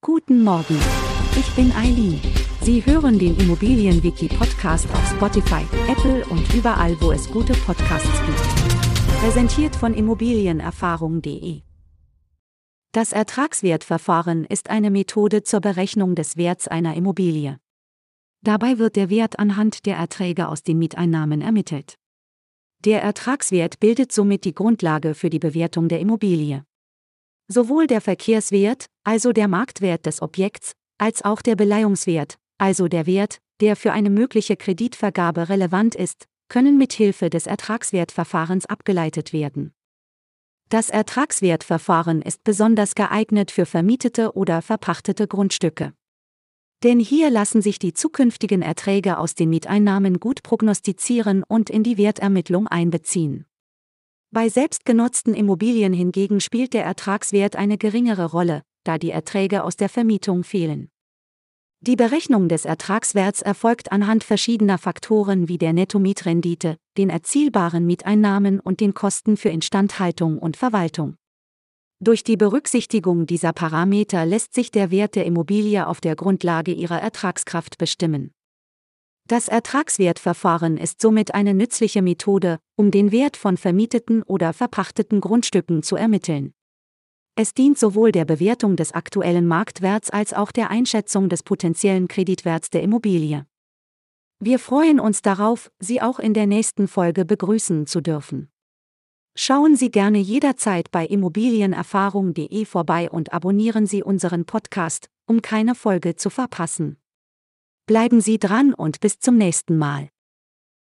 Guten Morgen. Ich bin Eileen. Sie hören den Immobilienwiki-Podcast auf Spotify, Apple und überall, wo es gute Podcasts gibt. Präsentiert von Immobilienerfahrung.de. Das Ertragswertverfahren ist eine Methode zur Berechnung des Werts einer Immobilie. Dabei wird der Wert anhand der Erträge aus den Mieteinnahmen ermittelt. Der Ertragswert bildet somit die Grundlage für die Bewertung der Immobilie. Sowohl der Verkehrswert, also der Marktwert des Objekts, als auch der Beleihungswert, also der Wert, der für eine mögliche Kreditvergabe relevant ist, können mit Hilfe des Ertragswertverfahrens abgeleitet werden. Das Ertragswertverfahren ist besonders geeignet für vermietete oder verpachtete Grundstücke. Denn hier lassen sich die zukünftigen Erträge aus den Mieteinnahmen gut prognostizieren und in die Wertermittlung einbeziehen. Bei selbstgenutzten Immobilien hingegen spielt der Ertragswert eine geringere Rolle, da die Erträge aus der Vermietung fehlen. Die Berechnung des Ertragswerts erfolgt anhand verschiedener Faktoren wie der Nettomietrendite, den erzielbaren Mieteinnahmen und den Kosten für Instandhaltung und Verwaltung. Durch die Berücksichtigung dieser Parameter lässt sich der Wert der Immobilie auf der Grundlage ihrer Ertragskraft bestimmen. Das Ertragswertverfahren ist somit eine nützliche Methode, um den Wert von vermieteten oder verpachteten Grundstücken zu ermitteln. Es dient sowohl der Bewertung des aktuellen Marktwerts als auch der Einschätzung des potenziellen Kreditwerts der Immobilie. Wir freuen uns darauf, Sie auch in der nächsten Folge begrüßen zu dürfen. Schauen Sie gerne jederzeit bei immobilienerfahrung.de vorbei und abonnieren Sie unseren Podcast, um keine Folge zu verpassen. Bleiben Sie dran und bis zum nächsten Mal.